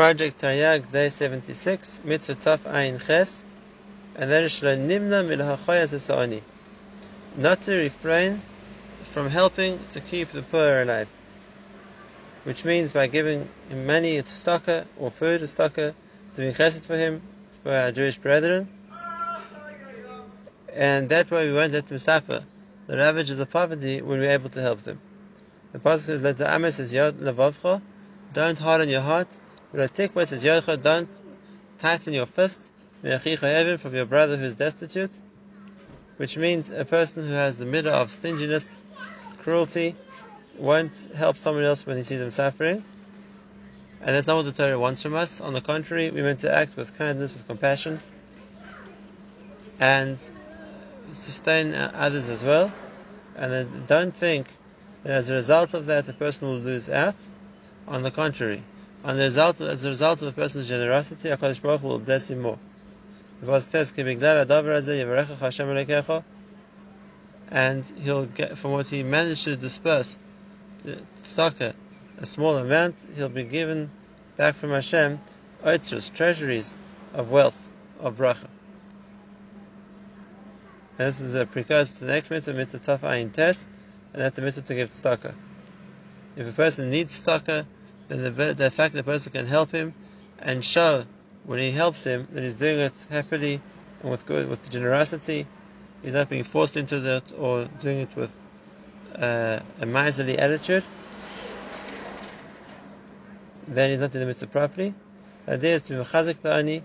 Project Taryag Day 76, Mitzvah Taf Ayin Ches, and that is Shlo Nimna Milhachoyas. Not to refrain from helping to keep the poor alive. Which means by giving him money, it's tzedakah, or food, it's tzedakah, doing chesed for him, for our Jewish brethren. And that way we won't let them suffer the ravages of poverty when we're able to help them. The Pasuk says, Let the Amos says, Yod Levavcha, don't harden your heart. Tikva says, Yodcha, don't tighten your fist. From your brother who is destitute. Which means a person who has the middle of stinginess, cruelty, won't help someone else when he sees them suffering. And that's not what the Torah wants from us. On the contrary, we're meant to act with kindness, with compassion, and sustain others as well. And then don't think that as a result of that, a person will lose out. On the contrary, on the result, as a result of a person's generosity, HaKadosh Baruch Hu will bless him more. The says, and he'll get from what he managed to disperse, tzedakah, a small amount, he'll be given back from Hashem, oitzrus, treasuries of wealth, of bracha. And this is a precursor to the next mitzvah, mitzvah taf ayin tes, and that's a mitzvah to give tzedakah. If a person needs tzedakah, then the, the fact that the person can help him and show when he helps him that he's doing it happily and with good, with generosity, he's not being forced into that or doing it with uh, a miserly attitude, then he's not doing the mitzvah properly. The idea is to mechazik the ani,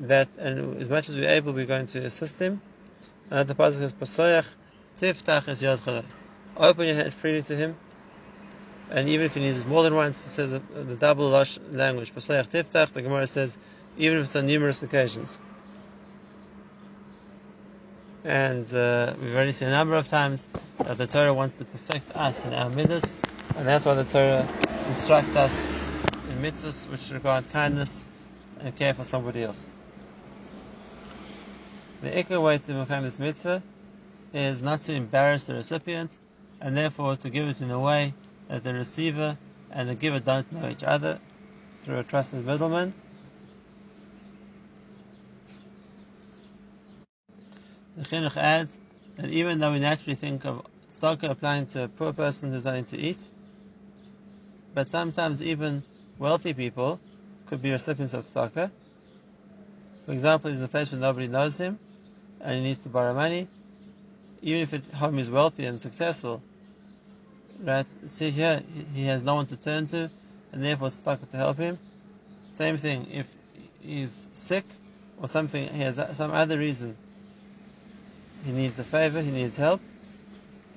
that and as much as we're able, we're going to assist him. And the pasuk says, "Pasoyach tiftach es yad Open your hand freely to him, and even if he needs more than once, it says the double lush language. Tiftach. The Gemara says, even if it's on numerous occasions. And uh, we've already seen a number of times that the Torah wants to perfect us in our midas, and that's why the Torah instructs us in mitzvahs which regard kindness and care for somebody else. The ikka way to become this mitzvah is not to embarrass the recipient, and therefore to give it in a way that the receiver and the giver don't know each other through a trusted middleman. The chinuch adds that even though we naturally think of tzedakah applying to a poor person who's nothing to eat, but sometimes even wealthy people could be recipients of tzedakah. For example, there's a place where nobody knows him, and he needs to borrow money, even if home is wealthy and successful, right? See here, he has no one to turn to, and therefore stuck to help him. Same thing, if he's sick or something, he has some other reason, he needs a favor, he needs help,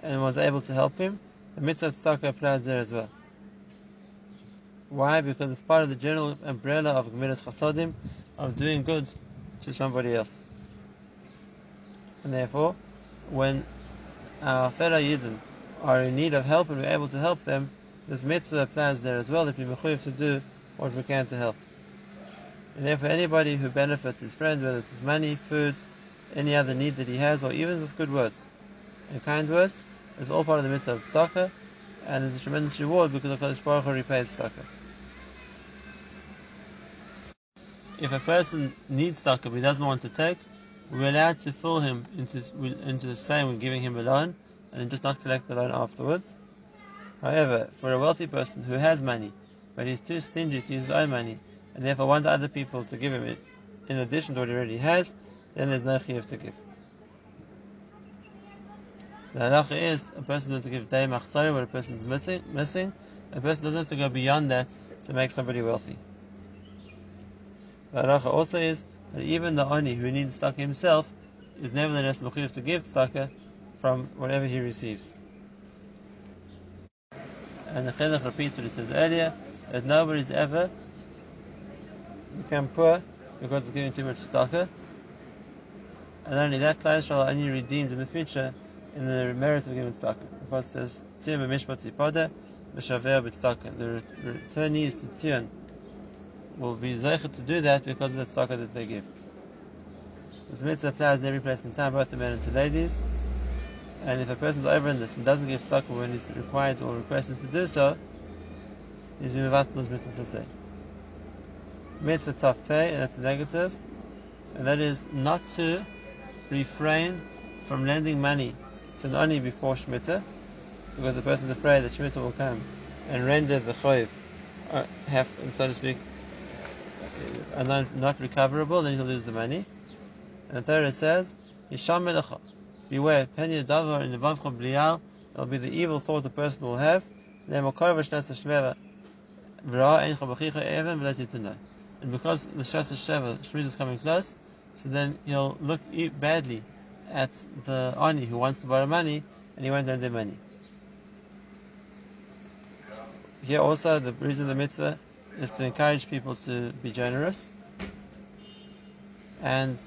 and one's able to help him, the mitzvah tzedakah applies there as well. Why? Because it's part of the general umbrella of Gemilas Chasodim, of doing good to somebody else. And therefore, when our fellow Yidden are in need of help and we're able to help them, this mitzvah applies there as well, that we mechuyev to do what we can to help. And therefore, anybody who benefits his friend, whether it's money, food, any other need that he has, or even with good words and kind words, is all part of the mitzvah of tzedakah, and it's a tremendous reward because the Kodesh Baruch Hu repays tzedakah. If a person needs tzedakah but he doesn't want to take, we're allowed to fool him into into saying we're giving him a loan and just not collect the loan afterwards. However, for a wealthy person who has money, but he's too stingy to use his own money, and therefore wants other people to give him it in addition to what he already has, then there's no chiyuv to give. The halacha is a person doesn't have to give day machzari when a person is missing. A person doesn't have to go beyond that to make somebody wealthy. The halacha also is that even the oni who needs tzedakah himself is nevertheless mechuyev to give tzedakah from whatever he receives. And the chinuch repeats what he says earlier that nobody's ever become poor because of giving too much tzedakah. And only that, Yisrael are only redeemed in the future in the merit of giving tzedakah. The Prophet says, "Tzion b'mishpat b'tzedakah." The returnees to Tzion will be zeichet to do that because of the tzedakah that they give. This mitzvah applies in every place in time, both to men and to ladies. And if a person's over in this and doesn't give tzedakah when he's required or requested to do so, he's been mevatel his mitzvah say. mitzvah taf pei, and that's a negative, and that is not to refrain from lending money to an oni before Shemitah, because the person is afraid that Shemitah will come and render the choiv, uh, have, so to speak, uh, not, not recoverable, then he'll lose the money. And the Torah says, Yisham beware, penya davar in the vavcha blial, it'll be the evil thought the person will have, and because the Shas Sheva, Shmita is coming close, so then he'll look badly at the ani who wants to borrow money, and he won't lend him money. Here also, the reason the mitzvah is to encourage people to be generous and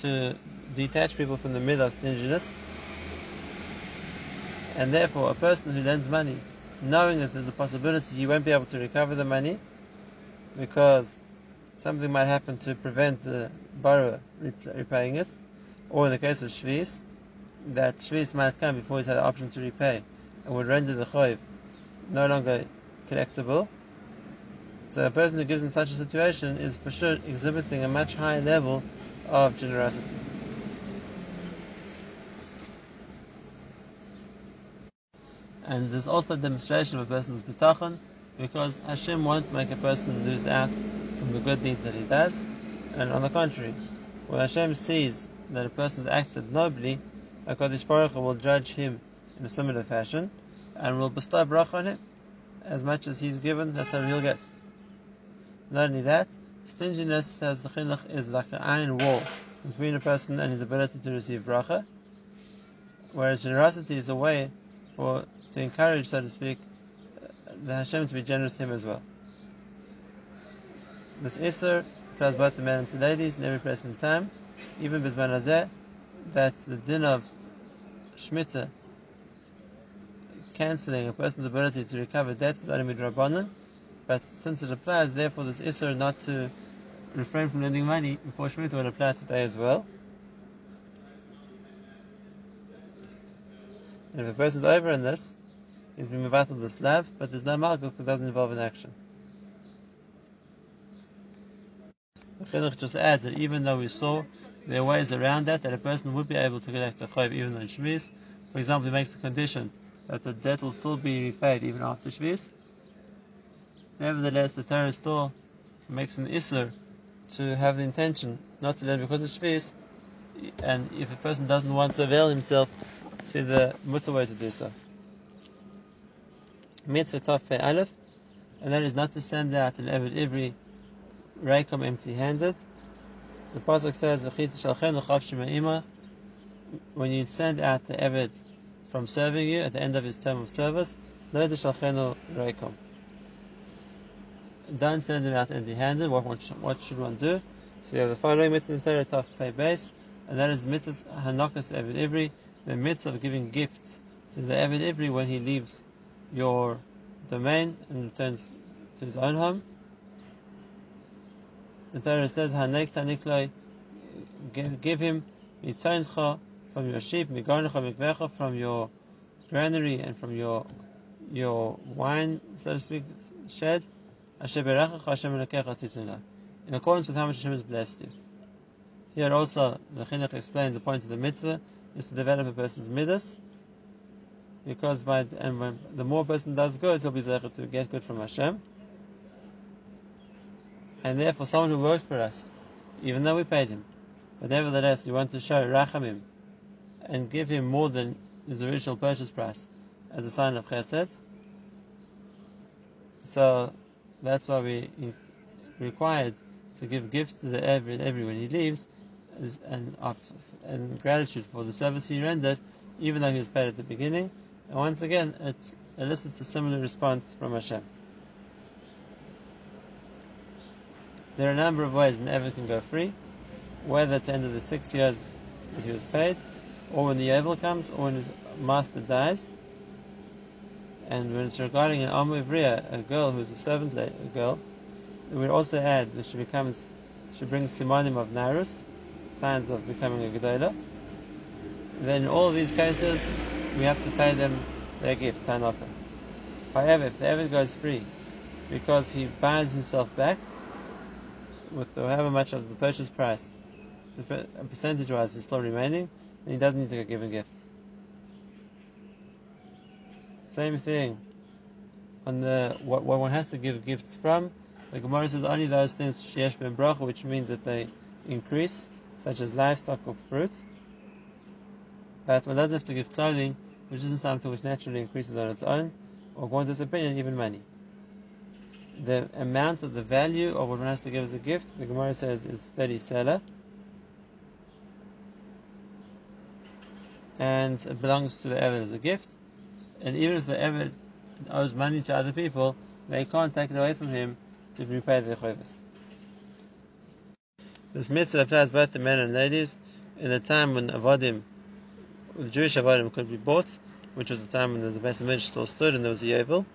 to detach people from the myth of stinginess. And therefore, a person who lends money, knowing that there's a possibility he won't be able to recover the money because something might happen to prevent the borrower repaying it, or in the case of Shvis, that Shvis might come before he's had an option to repay and would render the Choiv no longer collectible. So a person who gives in such a situation is for sure exhibiting a much higher level of generosity. And there's also a demonstration of a person's bitachon, because Hashem won't make a person lose out from the good deeds that he does. And on the contrary, when Hashem sees that a person has acted nobly, HaKadosh Baruch Hu will judge him in a similar fashion and will bestow bracha on him. As much as he's given, that's how he'll get. Not only that, stinginess, says the chinuch, is like an iron wall between a person and his ability to receive bracha, whereas generosity is a way for to encourage, so to speak, the Hashem to be generous to him as well. This Isser applies both to men and to ladies in every place and time, even Bizman Hazeh, that the din of Shemitah cancelling a person's ability to recover debts is only midrabanan, but since it applies, therefore this Isser not to refrain from lending money before Shemitah will apply today as well. And if a person's over in this, he's been mivatal the slav, but there's no malchus because it doesn't involve an action. The Chinuch just adds that even though we saw there are ways around that, that a person would be able to collect a chayv even on Shvis. For example, he makes a condition that the debt will still be repaid even after Shvis. Nevertheless, the Torah still makes an Isser to have the intention not to lend because of Shvis, and if a person doesn't want to avail himself to the mutter way to do so mitzvah taf pei aleph, and that is not to send out an Eved Ivri Reikom empty-handed. The pasuk says, When you send out the Eved from serving you at the end of his term of service, Reikom. Don't send him out empty-handed. What, what should one do? So we have the following mitzvah in Torah Taf Pei Beis, and that is mitzvah Hanakas Eved Ivri, the mitzvah of giving gifts to the Eved Ivri when he leaves your domain and returns to his own home. The Torah says, Hanek tanikloi, give, him mitoncha from your sheep, migarnecha mikvecha from your granary and from your your wine, so to speak, shed, Hashem tituna, in accordance with how much Hashem has blessed you. Here also, the Chinuch explains the point of the mitzvah is to develop a person's midas, because by and when the more person does good, he'll be zeichet to get good from Hashem. And therefore, someone who works for us, even though we paid him, but nevertheless, we want to show rachamim and give him more than his original purchase price as a sign of chesed. So that's why we required to give gifts to the every everyone he leaves, and, and gratitude for the service he rendered, even though he was paid at the beginning. And once again, it elicits a similar response from Hashem. There are a number of ways an Eved can go free, whether at the end of the six years that he was paid, or when the Yovel comes, or when his master dies. And when it's regarding an Amu a girl who's a servant a girl, we also add that she becomes, she brings simonim of narus, signs of becoming a gedola. Then in all these cases, we have to pay them their gift, Tanaka. However, if the Eved goes free because he buys himself back, with however much of the purchase price, the percentage wise is still remaining, then he doesn't need to go giving gifts. Same thing on the what, what one has to give gifts from. The Gemara says only those things sheyesh ben bracha, which means that they increase, such as livestock or fruit. But one doesn't have to give clothing, which isn't something which naturally increases on its own, or according to this opinion, even money. The amount of the value of what one has to give as a gift, the Gemara says, is 30 selah. And it belongs to the Eved as a gift. And even if the Eved owes money to other people, they can't take it away from him to repay their chayvus. This mitzvah applies both to men and ladies in the time when avodim, the Jewish avodim could be bought, which was the time when there was a Beis Hamikdash still stood and there was a Yovel.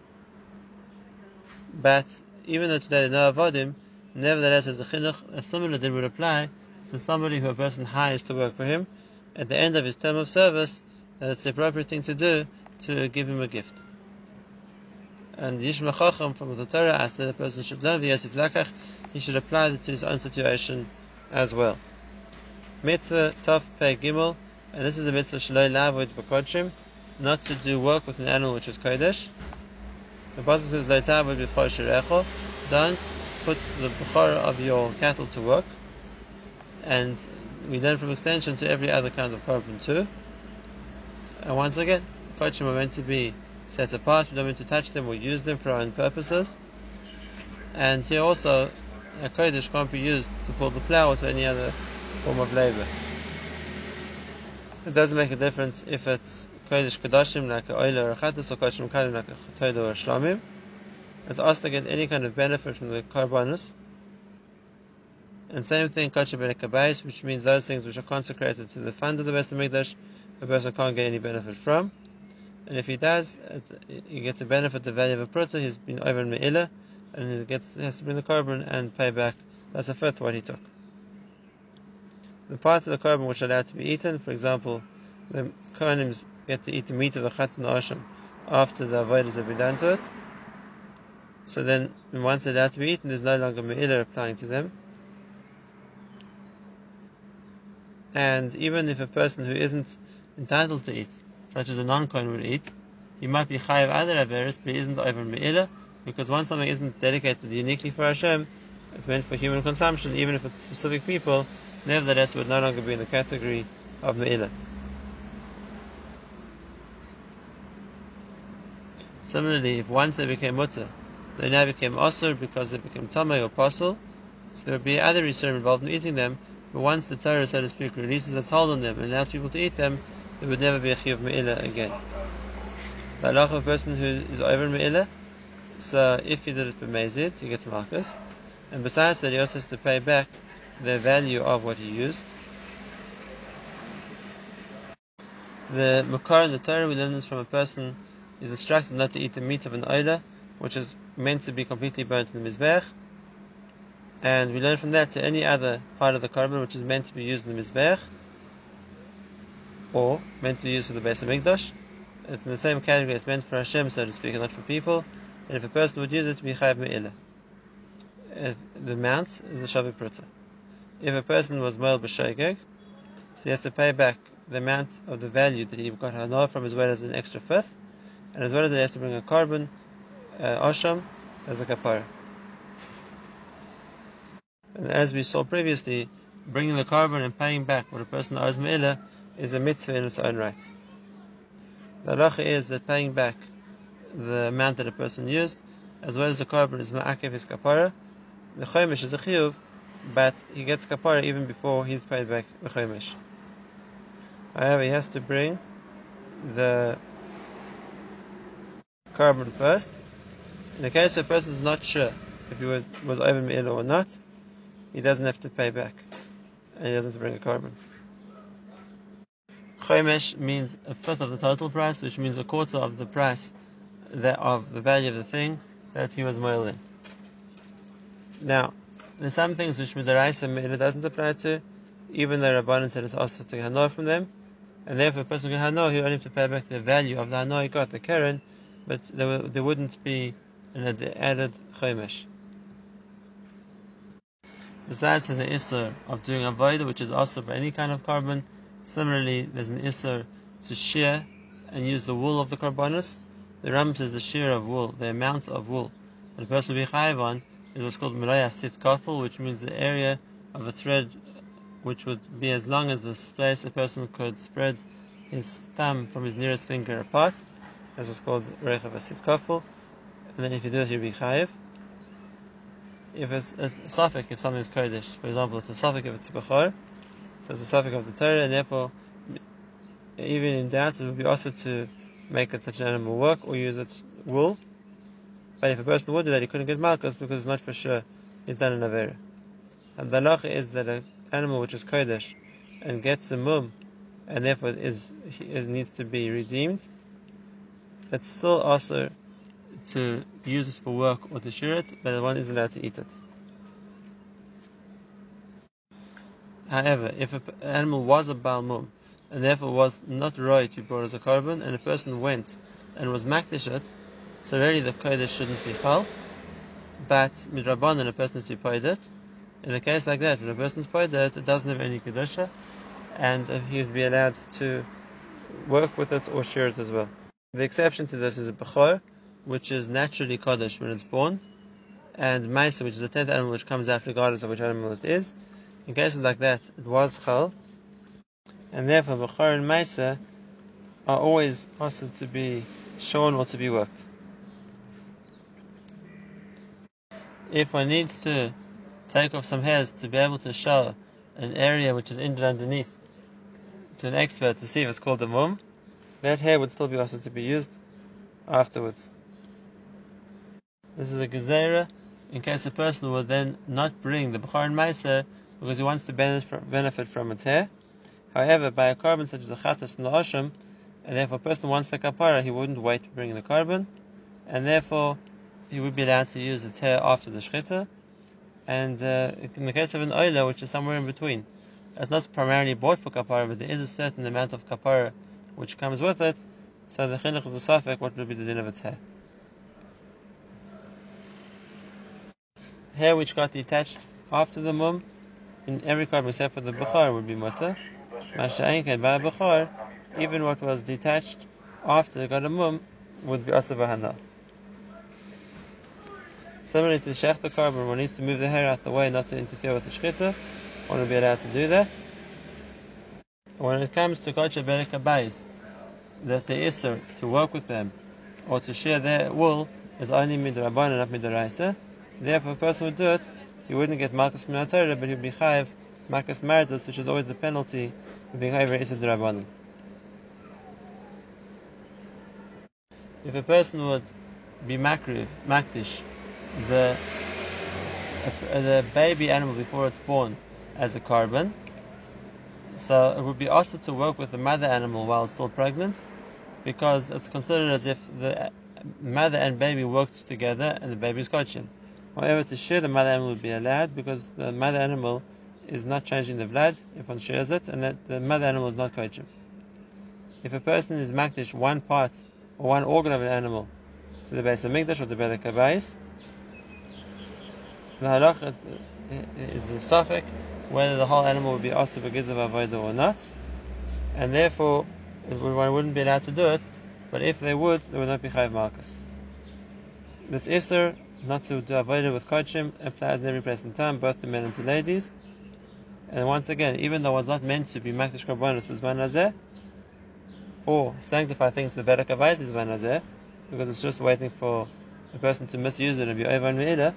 But even though today there are no avodim, nevertheless as a chinuch, a similar thing would apply to somebody who a person hires to work for him. At the end of his term of service, that it's the appropriate thing to do to give him a gift. And Yishma Chacham from the Torah asked that the person should learn the Yosef Lakach, he should apply it to his own situation as well. Mitzvah Tov Pei Gimel, and this is a mitzvah Shaloi Lavod B'Kodshim, not to do work with an animal which is Kodesh. The Pasuk says Lo Tavod B'Chor Shirecho, don't put the B'chor of your cattle to work, and we learn from extension to every other kind of korban too. And once again, Kodshim are meant to be set apart, we don't mean to touch them or use them for our own purposes. And here also, a Kodesh can't be used to pull the plow or to any other form of labor. It doesn't make a difference if it's Kodesh Kodashim like a oil or a or Kodesh Kalim like a chatoid or a shlamim. It's asked to get any kind of benefit from the korbanos. And same thing, Kodesh Ben which means those things which are consecrated to the fund of the Beis Hamikdash, the person can't get any benefit from. And if he does, he gets a benefit, the value of a pruta, he's been over in Me'ilah, and he gets, has to bring the korban and pay back, that's a fifth what he took. The parts of the korban which are allowed to be eaten, for example, the kohanim get to eat the meat of the chatz and asham after the avodas have been done to it. So then, once they're allowed to be eaten, there's no longer me'ilah applying to them. And even if a person who isn't entitled to eat, such as a non-kohen would eat, he might be chayav other averis, but he isn't over me'ilah, because once something isn't dedicated uniquely for Hashem, it's meant for human consumption, even if it's specific people, nevertheless would no longer be in the category of me'ilah. Similarly, if once they became mutter, they now became osur because they became tamay or pasul, so there would be other Yisurim involved in eating them, but once the Torah, so to speak, releases its hold on them and allows people to eat them, there would never be a chiyuv me'ilah again. The halach of a person who is over me'ilah, so if he did it b'mezid, he gets malchus, and besides that, he also has to pay back the value of what he used. The makar in the Torah we learn this from a person is instructed not to eat the meat of an oila, which is meant to be completely burnt in the mizbech, and we learn from that to any other part of the korban which is meant to be used in the mizbech, or meant to be used for the Beis Mikdash. It's in the same category. It's meant for Hashem, so to speak, and not for people. And if a person would use it to be chayav me'ilah, the amount is the shavu pruta. If a person was moel b'shoigeg, so he has to pay back the amount of the value that he got hanoah from as well as an extra fifth, and as well as he has to bring a korban, uh, as a kapara. And as we saw previously, bringing the korban and paying back what a person owes me'ilah is a mitzvah in its own right. The halacha is that paying back the amount that a person used, as well as the korban, is ma'akev his kapara. The chomish is a chiyuv, but he gets kapara even before he's paid back the chomish. However, he has to bring the korban first. In the case of a person is not sure if he was, was over me'ilah or not, he doesn't have to pay back, and he doesn't have to bring a korban. Chomesh means a fifth of the total price, which means a quarter of the price that of the value of the thing that he was moil. Now, there's some things which Midaraisa Meila doesn't apply to, even though Rabbanan said it's also to Hanoah from them, and therefore a person can Hanoah, he only have to pay back the value of the Hanoah he got, the Karen, but there, there wouldn't be an added Chomesh. Besides the Isser of doing Avodah, which is also by any kind of korban, similarly, there's an Isser to shear and use the wool of the carbonus. The Ram says the shear of wool, the amount of wool that a person will be chayiv on, is what's called Meraya Sit Kafel, which means the area of a thread which would be as long as the space a person could spread his thumb from his nearest finger apart. That's what's called Reichav Asit Kafel. And then if you do it, you'll be chayiv. If it's, it's a suffix, if something is Kodesh, for example, it's a suffix if it's Bechor, so it's a suffix of the Torah, and therefore, even in doubt, it would be also to make it such an animal work or use its wool. But if a person would do that, he couldn't get Malchus because it's not for sure he's done an Avera. And the law is that an animal which is Kodesh and gets a mum and therefore is, it needs to be redeemed, it's still also to use it for work or to shear it, but one is allowed to eat it. However, if an animal was a balmum and therefore was not right to be brought as a korban, and a person went and was makdish it, so really the kodesh shouldn't be chal, but midrabanan a person is to it. In a case like that, when a person is paid it, doesn't have any kedusha, and he would be allowed to work with it or share it as well. The exception to this is a bechor, which is naturally Kaddish when it's born, and Maisa, which is the tenth animal which comes out regardless of which animal it is. In cases like that, it was Chal, and therefore Bechor and Maisa are always also to be shown or to be worked. If one needs to take off some hairs to be able to show an area which is injured underneath to an expert to see if it's called a mum, that hair would still be also to be used afterwards. This is a gezerah in case a person will then not bring the Bechor and Meiser because he wants to benefit from its hair. However, by a korban such as a Chatas and the Osham, and therefore a person wants the kapara, he wouldn't wait to bring the korban, and therefore he would be allowed to use its hair after the Shchita. And uh, in the case of an Oila, which is somewhere in between, it's not primarily bought for kapara, but there is a certain amount of kapara which comes with it, so the chinuch is a suffix, what would be the din of its hair? hair which got detached after the mum, in every korban except for the bechor would be mutter. Masha'inkan by bechor, even what was detached after it got a mum would be asavahana. Similarly to the shechta korban, one needs to move the hair out the way not to interfere with the shchita. One will be allowed to do that. When it comes to kocha berek that the isser to work with them or to share their wool is only midrabban and not midraisa. Therefore, a person would do it, he wouldn't get Malkus Minatara, but he would be Chayiv Malkus Meritus, which is always the penalty of being Chayiv Isad Rabbanim. If a person would be makriv, makdish, the the baby animal before it's born as a korban, so it would be also to work with the mother animal while it's still pregnant, because it's considered as if the mother and baby worked together and the baby is coaching. However, to share the mother animal would be allowed because the mother animal is not changing the blood if one shares it, and that the mother animal is not kochim. If a person is makdish one part or one organ of an animal to the base of mikdash or the Bedek Kabayis, the halach is a suffix whether the whole animal would be also for gizav avodah or not, and therefore one wouldn't be allowed to do it. But if they would, they would not be chayv marcus. This iser not to do avodah with kochim applies in every place time, both to men and to ladies. And once again, even though it's not meant to be makdish karbonis b'zman or sanctify things to better kavayis b'zman because it's just waiting for a person to misuse it and be over and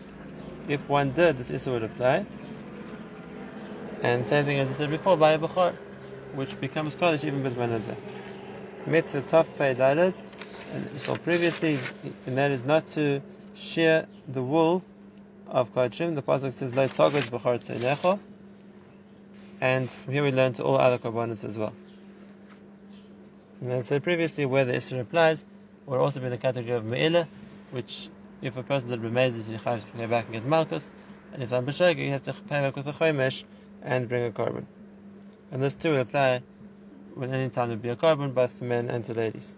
if one did, this issue would apply. And same thing as I said before, by bechor, which becomes kodesh even b'zman hazeh. Mitzvah tof pei saw previously, and that is not to shear the wool of Kodshim. The Pasuk says, Lo togod b'chor tzeinecho. And from here we learn to all other carbonates as well. And as I said previously, where the Isra applies, will also be the category of Me'ila, which if a person did Remezes, you have to go back and get Malchus, and if I'm B'shag, you have to pay back with a Chomesh and bring a korban. And this too will apply when any time there'll be a korban, both men and to ladies.